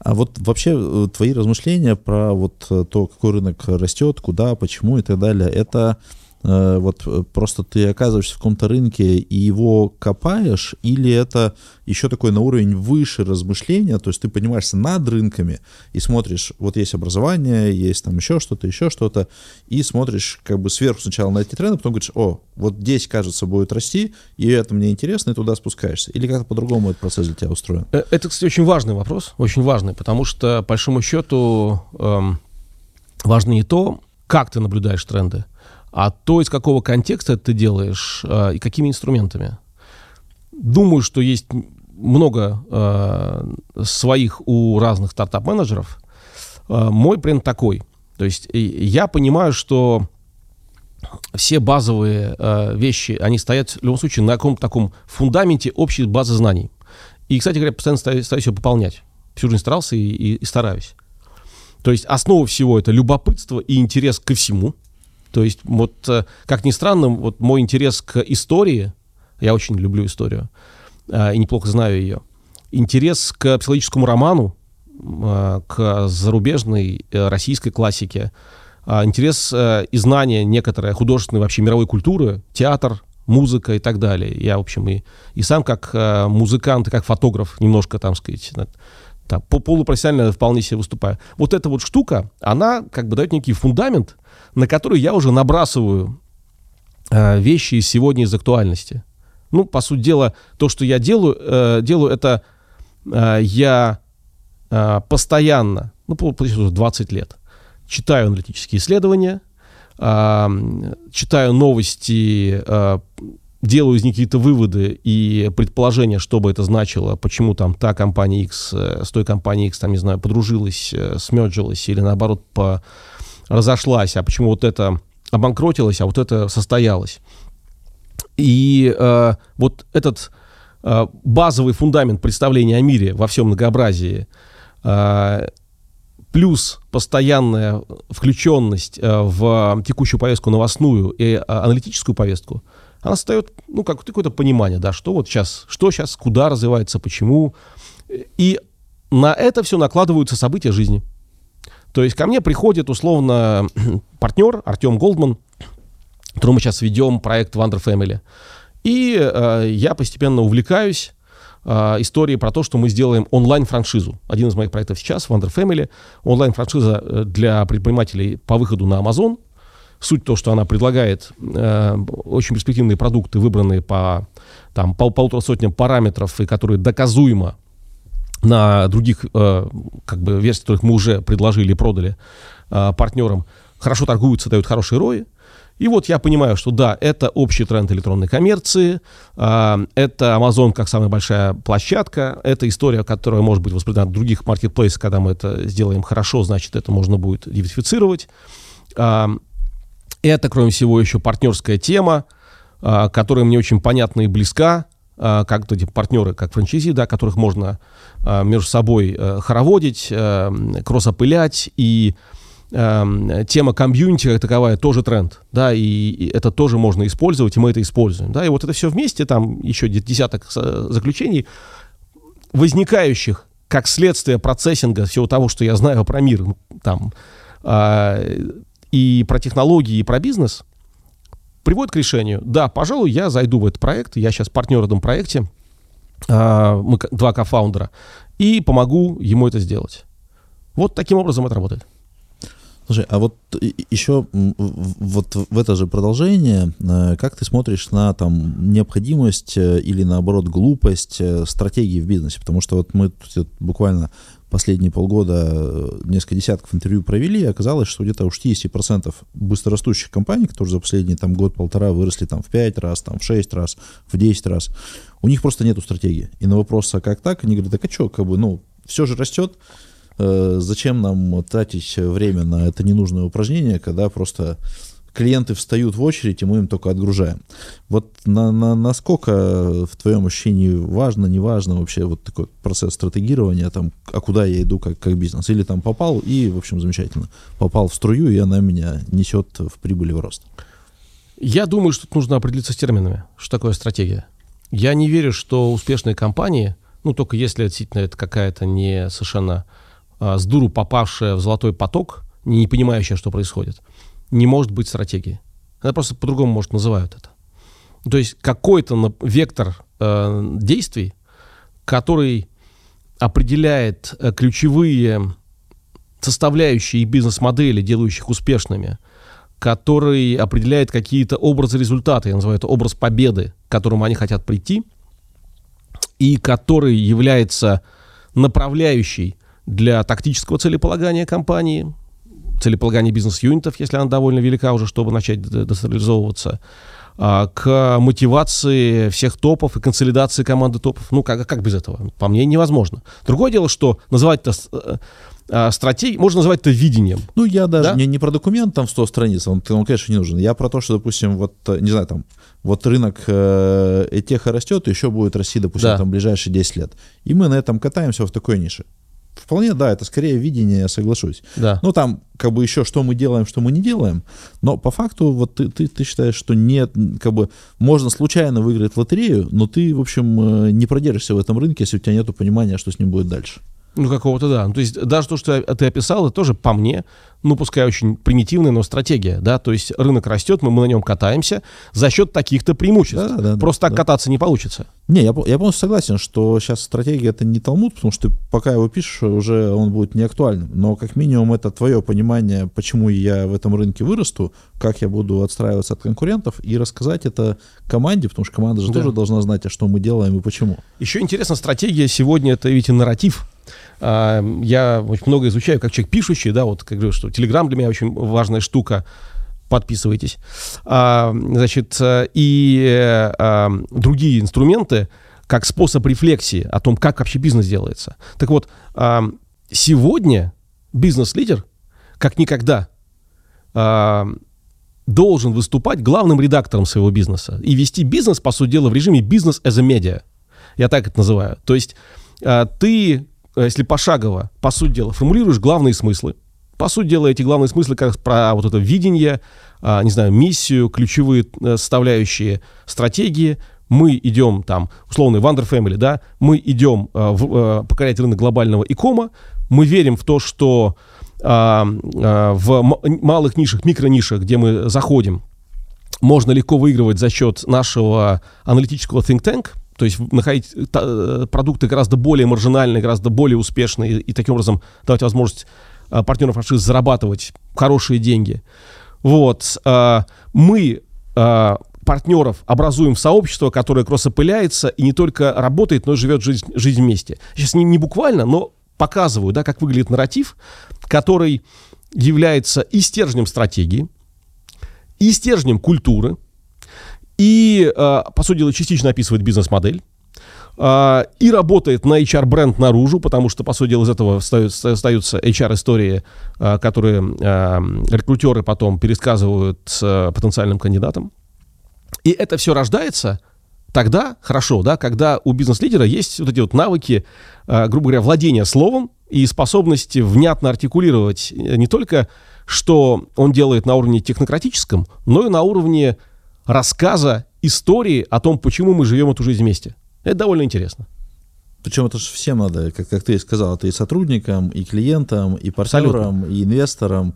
А вот вообще э, твои размышления про вот э, то, какой рынок растет, куда, почему и так далее, это вот э, просто ты оказываешься в каком-то рынке и его копаешь, или это еще такой на уровень выше размышления, то есть ты понимаешься над рынками и смотришь, вот есть образование, есть там еще что-то, еще что-то, и смотришь как бы сверху сначала на эти тренды, потом говоришь, о, вот здесь, кажется, будет расти, и это мне интересно, и туда спускаешься. Или как-то по-другому этот процесс для тебя устроен? Э, это, кстати, очень важный вопрос, очень важный, потому что, по большому счету, эм, важно не то, как ты наблюдаешь тренды, а то, из какого контекста ты делаешь э, и какими инструментами. Думаю, что есть много э, своих у разных стартап-менеджеров. Э, мой бренд такой. То есть я понимаю, что все базовые э, вещи, они стоят в любом случае на каком-то таком фундаменте общей базы знаний. И, кстати говоря, постоянно стараюсь, стараюсь ее пополнять. Всю жизнь старался и, и, и стараюсь. То есть основа всего это любопытство и интерес ко всему – то есть, вот, э, как ни странно, вот мой интерес к истории, я очень люблю историю э, и неплохо знаю ее, интерес к психологическому роману, э, к зарубежной российской классике, интерес и знание некоторой художественной вообще мировой культуры, театр, музыка и так далее. Я, в общем, и, и сам как музыкант, и как фотограф немножко, там сказать, там, по полупрофессионально вполне себе выступаю. Вот эта вот штука, она как бы дает некий фундамент, на который я уже набрасываю э, вещи из сегодня из актуальности. Ну, по сути дела, то, что я делаю, э, делаю это э, я постоянно, ну, получается, 20 лет, читаю аналитические исследования, читаю новости, делаю из них какие-то выводы и предположения, что бы это значило, почему там та компания X с той компанией X, там, не знаю, подружилась, смерджилась или наоборот по разошлась, а почему вот это обанкротилось, а вот это состоялось. И э, вот этот э, базовый фундамент представления о мире во всем многообразии, э, плюс постоянная включенность э, в текущую повестку новостную и э, аналитическую повестку, она создает, ну, как какое-то понимание, да, что вот сейчас, что сейчас, куда развивается, почему. И на это все накладываются события жизни. То есть ко мне приходит условно партнер Артем Голдман, которым мы сейчас ведем проект Wonder Family. И э, я постепенно увлекаюсь э, историей про то, что мы сделаем онлайн-франшизу. Один из моих проектов сейчас, Wonder Family, онлайн-франшиза э, для предпринимателей по выходу на Amazon. Суть то, что она предлагает э, очень перспективные продукты, выбранные по там, пол полутора сотням параметров, и которые доказуемо на других э, как бы версиях, которых мы уже предложили и продали э, партнерам, хорошо торгуются, дают хорошие рои. И вот я понимаю, что да, это общий тренд электронной коммерции, э, это Amazon как самая большая площадка, это история, которая может быть воспринята в других маркетплейсах, когда мы это сделаем хорошо, значит, это можно будет диверсифицировать. Это, кроме всего, еще партнерская тема, которая мне очень понятна и близка, как эти партнеры, как франчайзи, да, которых можно Э, между собой э, хороводить, э, кроссопылять, и тема комьюнити как таковая тоже тренд, да, и, это тоже можно использовать, и мы это используем, да, и вот это все вместе, там еще десяток заключений, возникающих как следствие процессинга всего того, что я знаю про мир, там, а, и про технологии, и про бизнес, приводит к решению, да, пожалуй, я зайду в этот проект, я сейчас партнер в этом проекте, а, мы два кофаундера, и помогу ему это сделать. Вот таким образом это работает. Слушай, а вот еще вот в это же продолжение, э, как ты смотришь на там необходимость э, или наоборот глупость э, стратегии в бизнесе? Потому что вот мы тут буквально последние полгода э, несколько десятков интервью провели, и оказалось, что где-то у 60% быстрорастущих компаний, которые за последний там, год-полтора выросли там, в 5 раз, там, в 6 раз, в 10 раз, у них просто нету стратегии. И на вопрос, а как так, они говорят, так а что, как бы, ну, все же растет, э, зачем нам тратить время на это ненужное упражнение, когда просто клиенты встают в очередь, и мы им только отгружаем. Вот на, на, насколько в твоем ощущении важно, не важно вообще вот такой процесс стратегирования, там, а куда я иду как, как бизнес? Или там попал и, в общем, замечательно, попал в струю, и она меня несет в прибыль и в рост? Я думаю, что тут нужно определиться с терминами, что такое стратегия. Я не верю, что успешные компании, ну, только если действительно это какая-то не совершенно а, с дуру попавшая в золотой поток, не понимающая, что происходит – не может быть стратегии. Она просто по-другому, может, называют это. То есть какой-то вектор э, действий, который определяет э, ключевые составляющие бизнес-модели, делающих успешными, который определяет какие-то образы результата, я называю это образ победы, к которому они хотят прийти, и который является направляющей для тактического целеполагания компании, целеполагание бизнес-юнитов, если она довольно велика уже, чтобы начать децентрализовываться, а, к мотивации всех топов и консолидации команды топов. Ну, как, как без этого? По мне, невозможно. Другое дело, что называть это э, э, стратегией, можно назвать это видением. Ну, я даже да? не, не про документ там в 100 страниц, он, он, конечно, не нужен. Я про то, что, допустим, вот, э, не знаю, там, вот рынок э, этеха растет, еще будет расти, допустим, да. там, ближайшие 10 лет. И мы на этом катаемся в такой нише. Вполне, да, это скорее видение, я соглашусь. Да. Ну, там, как бы еще, что мы делаем, что мы не делаем. Но по факту, вот ты, ты, ты считаешь, что нет, как бы, можно случайно выиграть лотерею, но ты, в общем, э, не продержишься в этом рынке, если у тебя нет понимания, что с ним будет дальше. Ну, какого-то, да. Ну, то есть даже то, что ты описал, это тоже по мне, ну, пускай очень примитивная, но стратегия, да, то есть рынок растет, мы, мы на нем катаемся за счет таких-то преимуществ. Да, да, Просто да, так да. кататься не получится. Не, я, я полностью согласен, что сейчас стратегия это не талмуд, потому что ты, пока его пишешь, уже он будет не актуальным. Но как минимум это твое понимание, почему я в этом рынке вырасту, как я буду отстраиваться от конкурентов, и рассказать это команде, потому что команда же да. тоже должна знать, а что мы делаем и почему. Еще интересно, стратегия сегодня это ведь и нарратив. А, я очень много изучаю, как человек пишущий, да, вот как говорю, что Телеграм для меня очень важная штука. Подписывайтесь. А, значит, и а, другие инструменты, как способ рефлексии о том, как вообще бизнес делается. Так вот, сегодня бизнес-лидер, как никогда, должен выступать главным редактором своего бизнеса и вести бизнес, по сути дела, в режиме бизнес as a media. Я так это называю. То есть ты если пошагово, по сути дела, формулируешь главные смыслы, по сути дела, эти главные смыслы как раз про вот это видение, а, не знаю, миссию, ключевые э, составляющие стратегии. Мы идем там, условно, Wonder Family, да, мы идем э, в, покорять рынок глобального икома, мы верим в то, что а, а, в малых нишах, микронишах, где мы заходим, можно легко выигрывать за счет нашего аналитического think tank, то есть находить э, продукты гораздо более маржинальные, гораздо более успешные, и, таким образом давать возможность э, партнерам франшизы зарабатывать хорошие деньги. Вот. Э, мы партнеров образуем сообщество, которое кроссопыляется и не только работает, но и живет жизнь, жизнь вместе. Сейчас не, не буквально, но показываю, да, как выглядит нарратив, который является и стержнем стратегии, и стержнем культуры, и, э, по сути дела, частично описывает бизнес-модель, э, и работает на HR-бренд наружу, потому что, по сути дела, из этого остаются HR-истории, э, которые рекрутеры потом пересказывают потенциальным кандидатам. И это все рождается тогда, хорошо, да, когда у бизнес-лидера есть вот эти вот навыки, грубо говоря, владения словом и способности внятно артикулировать не только, что он делает на уровне технократическом, но и на уровне рассказа истории о том, почему мы живем эту жизнь вместе. Это довольно интересно. Причем это же всем надо, как, как ты сказал, это и сотрудникам, и клиентам, и партнерам, Абсолютно. и инвесторам,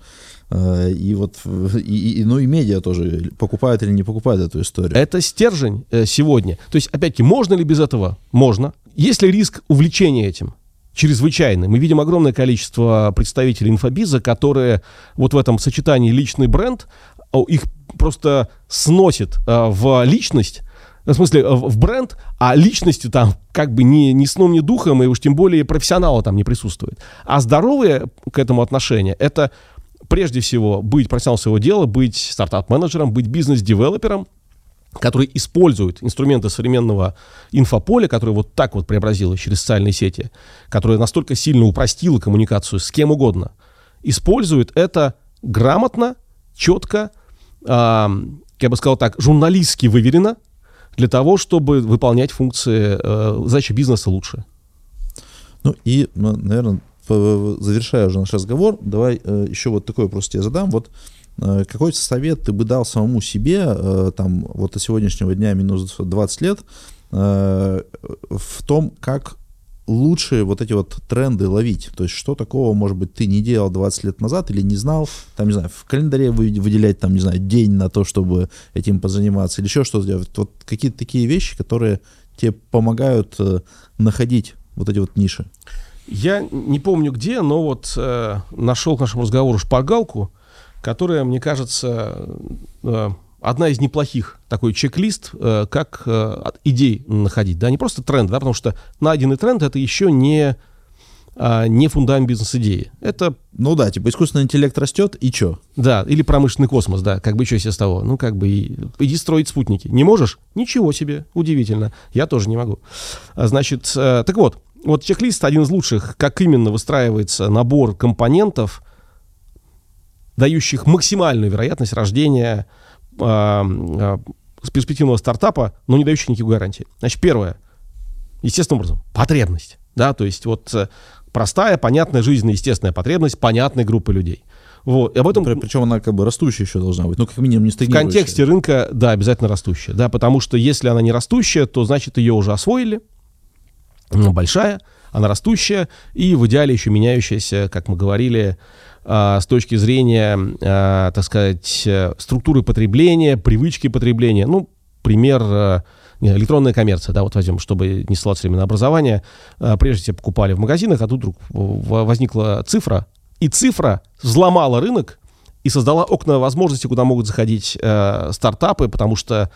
э, и вот, и, и, ну и медиа тоже покупают или не покупают эту историю. Это стержень э, сегодня. То есть, опять-таки, можно ли без этого? Можно. Есть ли риск увлечения этим? чрезвычайный. Мы видим огромное количество представителей инфобиза, которые вот в этом сочетании личный бренд, их просто сносит э, в личность, в смысле, в бренд, а личностью там как бы ни, ни сном, ни духом, и уж тем более профессионала там не присутствует. А здоровые к этому отношения — это прежде всего быть профессионалом своего дела, быть стартап-менеджером, быть бизнес-девелопером, который использует инструменты современного инфополя, которое вот так вот преобразилось через социальные сети, которое настолько сильно упростило коммуникацию с кем угодно, использует это грамотно, четко, э, я бы сказал так, журналистски выверено, для того, чтобы выполнять функции э, задачи бизнеса лучше. Ну и, наверное, завершая уже наш разговор, давай э, еще вот такой вопрос тебе задам. Вот э, какой совет ты бы дал самому себе, э, там, вот до сегодняшнего дня минус 20 лет, э, в том, как лучше вот эти вот тренды ловить? То есть что такого, может быть, ты не делал 20 лет назад или не знал, там, не знаю, в календаре выделять, там, не знаю, день на то, чтобы этим позаниматься или еще что-то делать? Вот какие-то такие вещи, которые тебе помогают э, находить вот эти вот ниши. Я не помню где, но вот э, нашел к нашему разговору шпаргалку, которая, мне кажется, э, одна из неплохих такой чек-лист, э, как э, идей находить. Да, не просто тренд, да, потому что найденный тренд это еще не, э, не фундамент бизнес-идеи. Это ну да, типа искусственный интеллект растет, и чё? Да, или промышленный космос, да, как бы что себе с того. Ну, как бы, и, иди строить спутники. Не можешь? Ничего себе, удивительно. Я тоже не могу. А, значит, э, так вот, вот чек-лист один из лучших, как именно выстраивается набор компонентов, дающих максимальную вероятность рождения э, э, перспективного стартапа, но не дающих никаких гарантий. Значит, первое, естественным образом, потребность. Да, то есть вот э, простая, понятная жизненная, естественная потребность понятной группы людей. Вот. И об этом... Причем она как бы растущая еще должна быть, ну, как минимум не В контексте рынка, да, обязательно растущая, да, потому что если она не растущая, то значит ее уже освоили, большая, она растущая и в идеале еще меняющаяся, как мы говорили, а, с точки зрения, а, так сказать, структуры потребления, привычки потребления. Ну, пример а, электронная коммерция, да, вот возьмем, чтобы не ссылаться на образование. Прежде все покупали в магазинах, а тут вдруг возникла цифра, и цифра взломала рынок и создала окна возможностей, куда могут заходить э, стартапы, потому что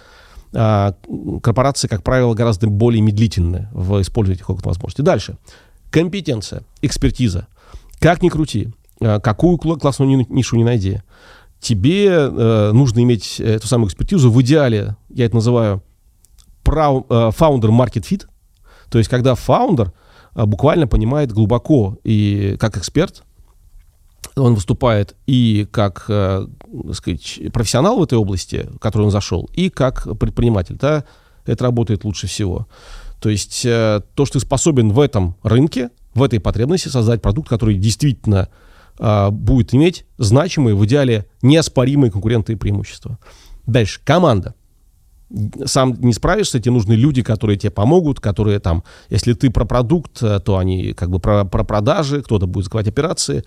корпорации, как правило, гораздо более медлительны в использовании этих опытных возможностей. Дальше. Компетенция, экспертиза. Как ни крути, а, какую классную нишу не найди, тебе э, нужно иметь эту самую экспертизу. В идеале, я это называю, founder market fit. То есть, когда фаундер буквально понимает глубоко и как эксперт, он выступает и как, э, так сказать, профессионал в этой области, в которую он зашел, и как предприниматель. Да, это работает лучше всего. То есть э, то, что ты способен в этом рынке, в этой потребности создать продукт, который действительно э, будет иметь значимые, в идеале неоспоримые конкурентные преимущества. Дальше. Команда. Сам не справишься, тебе нужны люди, которые тебе помогут, которые там, если ты про продукт, э, то они как бы про, про продажи, кто-то будет закрывать операции,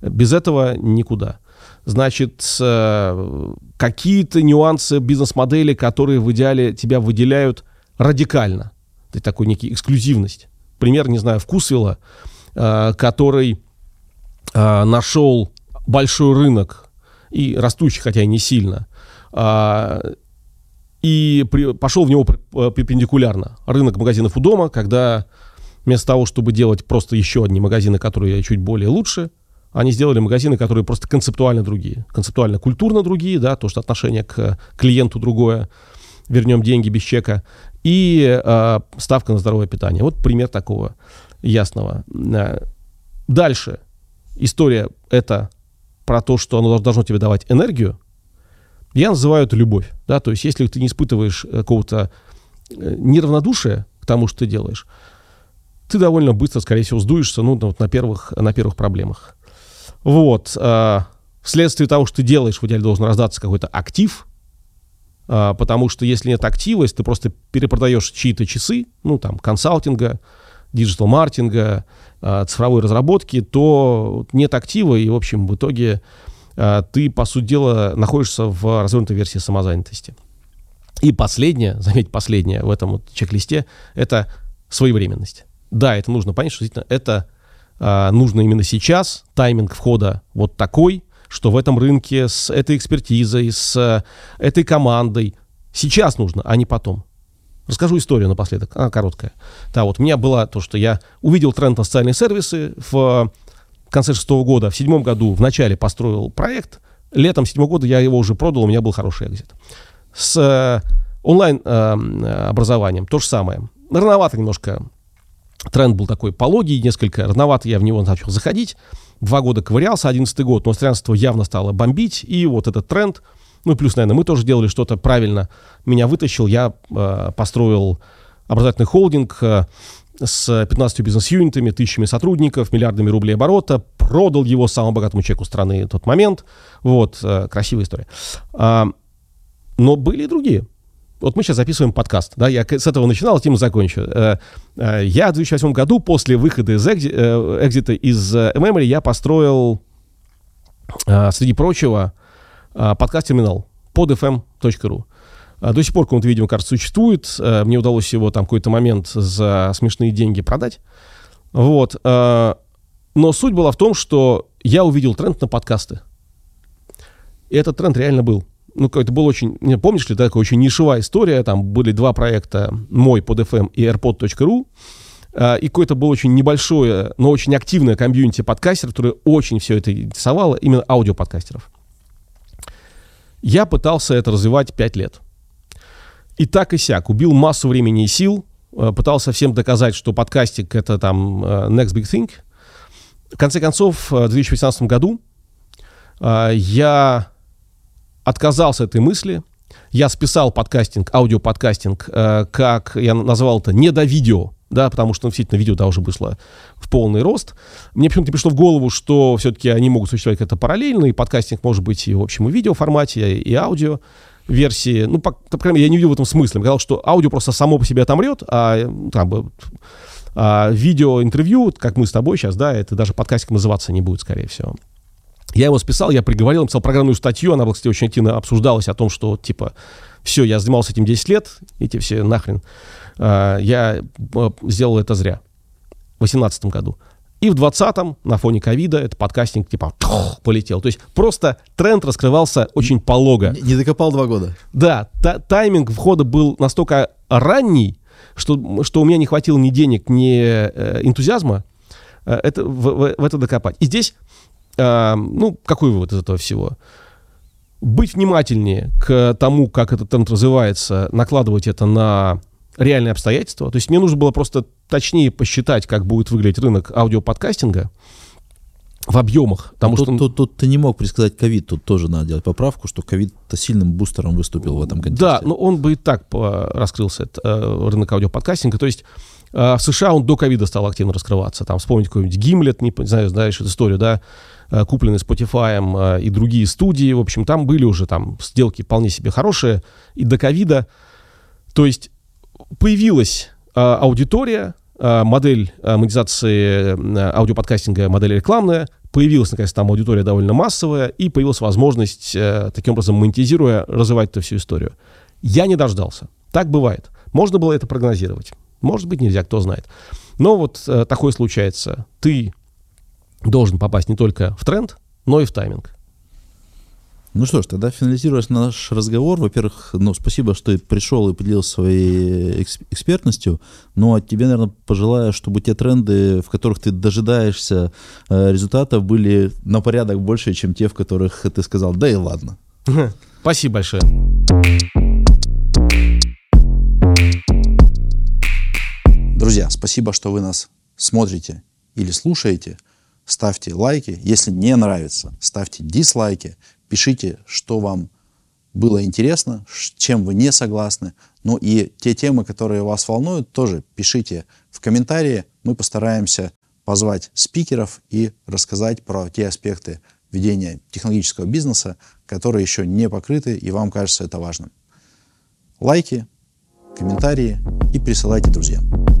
без этого никуда. Значит, э, какие-то нюансы бизнес-модели, которые в идеале тебя выделяют радикально. Это такой некий эксклюзивность. Пример, не знаю, вкусвилла, э, который э, нашел большой рынок и растущий, хотя и не сильно, и при, пошел в него перпендикулярно. Рынок магазинов у дома, когда вместо того, чтобы делать просто еще одни магазины, которые чуть более лучше, они сделали магазины, которые просто концептуально другие. Концептуально культурно другие, да, то, что отношение к клиенту другое. Вернем деньги без чека. И э, ставка на здоровое питание. Вот пример такого ясного. Э, дальше. История это про то, что оно должно тебе давать энергию. Я называю это любовь. Да? То есть, если ты не испытываешь какого-то э, неравнодушия к тому, что ты делаешь, ты довольно быстро, скорее всего, сдуешься ну, вот на, первых, на первых проблемах. Вот. Э, вследствие того, что ты делаешь, в идеале должен раздаться какой-то актив, э, потому что если нет актива, если ты просто перепродаешь чьи-то часы, ну, там, консалтинга, диджитал-маркетинга, э, цифровой разработки, то нет актива, и, в общем, в итоге ты, по сути дела, находишься в развернутой версии самозанятости. И последнее, заметьте, последнее в этом вот чек-листе, это своевременность. Да, это нужно понять, что действительно это а, нужно именно сейчас, тайминг входа вот такой, что в этом рынке с этой экспертизой, с этой командой сейчас нужно, а не потом. Расскажу историю напоследок, она короткая. Да, вот у меня было то, что я увидел тренд на социальные сервисы в конце шестого года, в седьмом году в начале построил проект, летом седьмого года я его уже продал, у меня был хороший экзит. С э, онлайн э, то же самое. Рановато немножко тренд был такой пологий, несколько рановато я в него начал заходить. Два года ковырялся, одиннадцатый год, но странство явно стало бомбить, и вот этот тренд – ну плюс, наверное, мы тоже делали что-то правильно. Меня вытащил, я э, построил образовательный холдинг э, с 15 бизнес-юнитами, тысячами сотрудников, миллиардами рублей оборота, продал его самому богатому человеку страны в тот момент. Вот, э, красивая история. А, но были и другие. Вот мы сейчас записываем подкаст, да, я с этого начинал, тем и закончу. Э, э, я в 2008 году, после выхода из э, экзита из Memory, я построил, среди прочего, а, подкаст-терминал podfm.ru. А, до сих пор комната, видимо, кажется, существует. А, мне удалось его там какой-то момент за смешные деньги продать. Вот. Но суть была в том, что я увидел тренд на подкасты. И этот тренд реально был. Ну, это был очень, не помнишь ли, такая очень нишевая история. Там были два проекта, мой под FM и airpod.ru. И какое-то было очень небольшое, но очень активное комьюнити подкастеров, которое очень все это интересовало, именно аудиоподкастеров. Я пытался это развивать 5 лет. И так и сяк. Убил массу времени и сил. Э, пытался всем доказать, что подкастик — это там э, next big thing. В конце концов, в 2018 году э, я отказался от этой мысли. Я списал подкастинг, аудиоподкастинг, как я назвал это, не до видео, да, потому что ну, действительно видео да, уже вышло в полный рост. Мне почему-то пришло в голову, что все-таки они могут существовать как-то параллельно, и подкастинг может быть и в общем и видео формате, и аудио версии. Ну, по, по крайней мере, я не видел в этом смысла. Я сказал, что аудио просто само по себе отомрет, а там, а, видео-интервью, как мы с тобой сейчас, да, это даже подкастиком называться не будет, скорее всего. Я его списал, я приговорил, написал программную статью, она, кстати, очень активно обсуждалась о том, что, типа, все, я занимался этим 10 лет, эти все нахрен. А, я э, сделал это зря. В 2018 году. И в 2020 на фоне ковида этот подкастинг типа полетел. То есть просто тренд раскрывался очень полого. Не, не докопал два года. Да, та, тайминг входа был настолько ранний, что, что у меня не хватило ни денег, ни э, энтузиазма э, это, в, в, в это докопать. И здесь, ну, какой вывод из этого всего? Быть внимательнее к тому, как этот тренд развивается, накладывать это на реальные обстоятельства. То есть мне нужно было просто точнее посчитать, как будет выглядеть рынок аудиоподкастинга в объемах. Потому тут, что... тут, тут ты не мог предсказать ковид, тут тоже надо делать поправку, что ковид-то сильным бустером выступил в этом контексте. Да, но он бы и так раскрылся, этот, э, рынок аудиоподкастинга. То есть э, в США он до ковида стал активно раскрываться. Там вспомнить какой-нибудь Гимлет, не, знаю, знаешь эту историю, да, э, купленный Spotify и другие студии. В общем, там были уже там сделки вполне себе хорошие. И до ковида. То есть появилась а, аудитория, а, модель а, монетизации а, аудиоподкастинга, модель рекламная, появилась, наконец, там аудитория довольно массовая, и появилась возможность, а, таким образом, монетизируя, развивать эту всю историю. Я не дождался. Так бывает. Можно было это прогнозировать. Может быть, нельзя, кто знает. Но вот а, такое случается. Ты должен попасть не только в тренд, но и в тайминг. Ну что ж, тогда финализируя наш разговор, во-первых, ну, спасибо, что ты пришел и поделился своей экспертностью, но ну, тебе, наверное, пожелаю, чтобы те тренды, в которых ты дожидаешься э, результатов, были на порядок больше, чем те, в которых ты сказал, да и ладно. Спасибо большое. Друзья, спасибо, что вы нас смотрите или слушаете. Ставьте лайки. Если не нравится, ставьте дизлайки. Пишите, что вам было интересно, чем вы не согласны. Ну и те темы, которые вас волнуют, тоже пишите в комментарии. Мы постараемся позвать спикеров и рассказать про те аспекты ведения технологического бизнеса, которые еще не покрыты, и вам кажется это важным. Лайки, комментарии и присылайте друзьям.